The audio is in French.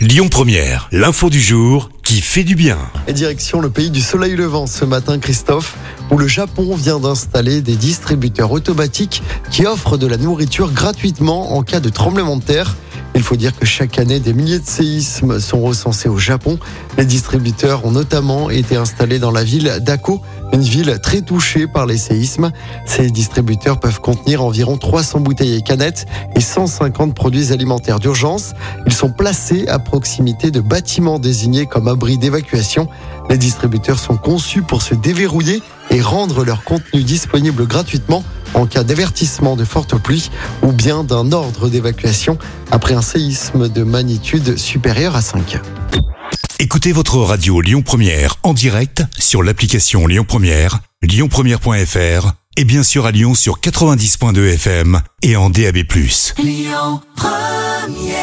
Lyon Première, l'info du jour qui fait du bien. Direction le pays du soleil levant ce matin, Christophe, où le Japon vient d'installer des distributeurs automatiques qui offrent de la nourriture gratuitement en cas de tremblement de terre. Il faut dire que chaque année, des milliers de séismes sont recensés au Japon. Les distributeurs ont notamment été installés dans la ville d'Ako, une ville très touchée par les séismes. Ces distributeurs peuvent contenir environ 300 bouteilles et canettes et 150 produits alimentaires d'urgence. Ils sont placés à proximité de bâtiments désignés comme abris d'évacuation. Les distributeurs sont conçus pour se déverrouiller et rendre leur contenu disponible gratuitement en cas d'avertissement de forte pluie ou bien d'un ordre d'évacuation après un séisme de magnitude supérieure à 5. Écoutez votre radio Lyon Première en direct sur l'application Lyon Première, lyonpremière.fr et bien sûr à Lyon sur 90.2 FM et en DAB+. Lyon Première